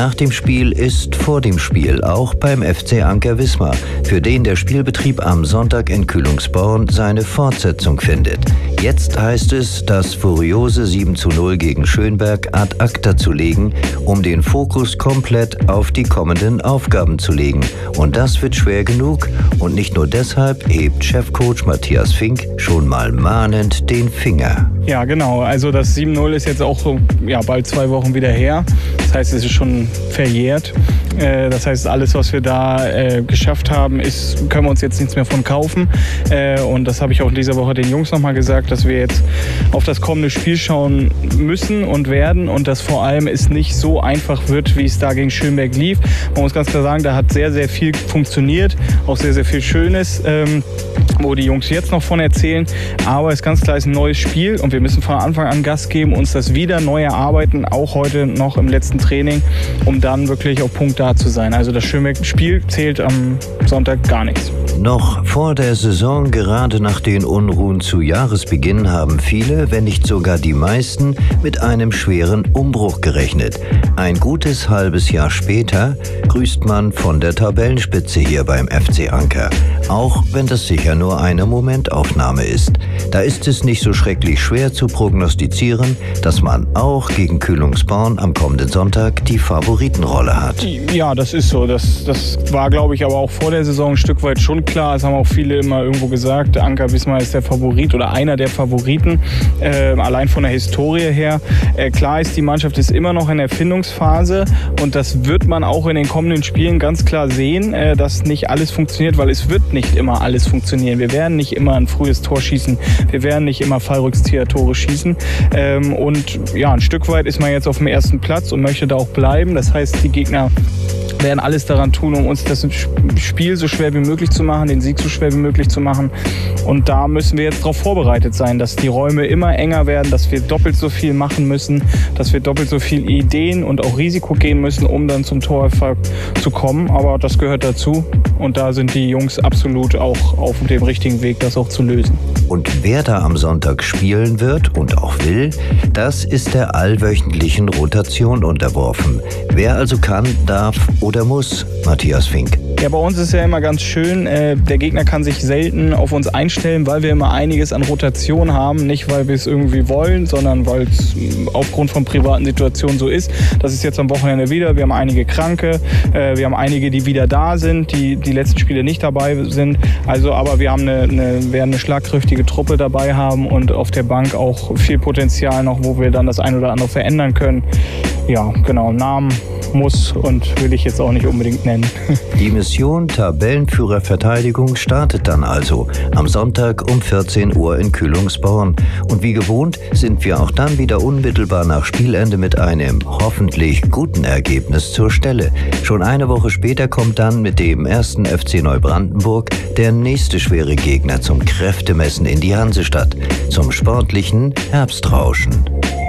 Nach dem Spiel ist vor dem Spiel, auch beim FC Anker Wismar, für den der Spielbetrieb am Sonntag in Kühlungsborn seine Fortsetzung findet. Jetzt heißt es, das furiose 7 zu 0 gegen Schönberg ad acta zu legen, um den Fokus komplett auf die kommenden Aufgaben zu legen. Und das wird schwer genug. Und nicht nur deshalb hebt Chefcoach Matthias Fink schon mal mahnend den Finger. Ja, genau. Also das 7-0 ist jetzt auch ja, bald zwei Wochen wieder her. Das heißt, es ist schon verjährt. Äh, das heißt, alles, was wir da äh, geschafft haben, ist, können wir uns jetzt nichts mehr von kaufen. Äh, und das habe ich auch in dieser Woche den Jungs nochmal gesagt, dass wir jetzt auf das kommende Spiel schauen müssen und werden und dass vor allem es nicht so einfach wird, wie es da gegen Schönberg lief. Man muss ganz klar sagen, da hat sehr, sehr viel funktioniert, auch sehr, sehr viel Schönes, ähm, wo die Jungs jetzt noch von erzählen. Aber es ist ganz klar, es ist ein neues Spiel und wir müssen von Anfang an Gas geben, uns das wieder neu erarbeiten, auch heute noch im letzten Training, um dann wirklich auf Punkt da zu sein. Also das Schönberg-Spiel zählt am Sonntag gar nichts. Noch vor der Saison, gerade nach den Unruhen zu Jahresbeginn, haben viele, wenn nicht sogar die meisten, mit einem schweren Umbruch gerechnet. Ein gutes halbes Jahr später grüßt man von der Tabellenspitze hier beim FC Anker. Auch wenn das sicher nur eine Momentaufnahme ist. Da ist es nicht so schrecklich schwer zu prognostizieren, dass man auch gegen Kühlungsborn am kommenden Sonntag die Favoritenrolle hat. Ja, das ist so. Das, das war, glaube ich, aber auch vor der Saison ein Stück weit schon klar. Das haben auch viele immer irgendwo gesagt. Anker Wismar ist der Favorit oder einer der Favoriten, äh, allein von der Historie her. Äh, klar ist, die Mannschaft ist immer noch in Erfindungsphase und das wird man auch in den kommenden Spielen ganz klar sehen, äh, dass nicht alles funktioniert, weil es wird nicht immer alles funktionieren. Wir werden nicht immer ein frühes Tor schießen. Wir werden nicht immer Fallrückzieher-Tore schießen. Ähm, und ja, ein Stück weit ist man jetzt auf dem ersten Platz und möchte da auch bleiben. Das heißt, die Gegner werden alles daran tun, um uns das Spiel so schwer wie möglich zu machen, den Sieg so schwer wie möglich zu machen. Und da müssen wir jetzt darauf vorbereitet sein, dass die Räume immer enger werden, dass wir doppelt so viel machen müssen, dass wir doppelt so viel Ideen und auch Risiko gehen müssen, um dann zum Torerfolg zu kommen. Aber das gehört dazu. Und da sind die Jungs absolut auch auf dem richtigen Weg, das auch zu lösen. Und wer da am Sonntag spielen wird und auch will, das ist der allwöchentlichen Rotation unterworfen. Wer also kann, darf oder muss, Matthias Fink. Ja, bei uns ist ja immer ganz schön, äh, der Gegner kann sich selten auf uns einstellen, weil wir immer einiges an Rotation haben. Nicht, weil wir es irgendwie wollen, sondern weil es äh, aufgrund von privaten Situationen so ist. Das ist jetzt am Wochenende wieder. Wir haben einige Kranke, äh, wir haben einige, die wieder da sind, die die letzten Spiele nicht dabei sind. Also, aber wir haben eine, eine, werden eine schlagkräftige Truppe dabei haben und auf der Bank auch viel Potenzial noch, wo wir dann das ein oder andere verändern können. Ja, genau. Namen muss und will ich jetzt auch nicht unbedingt nennen. Die Mission Tabellenführerverteidigung startet dann also am Sonntag um 14 Uhr in Kühlungsborn. Und wie gewohnt sind wir auch dann wieder unmittelbar nach Spielende mit einem hoffentlich guten Ergebnis zur Stelle. Schon eine Woche später kommt dann mit dem ersten FC Neubrandenburg der nächste schwere Gegner zum Kräftemessen in die Hansestadt, zum sportlichen Herbstrauschen.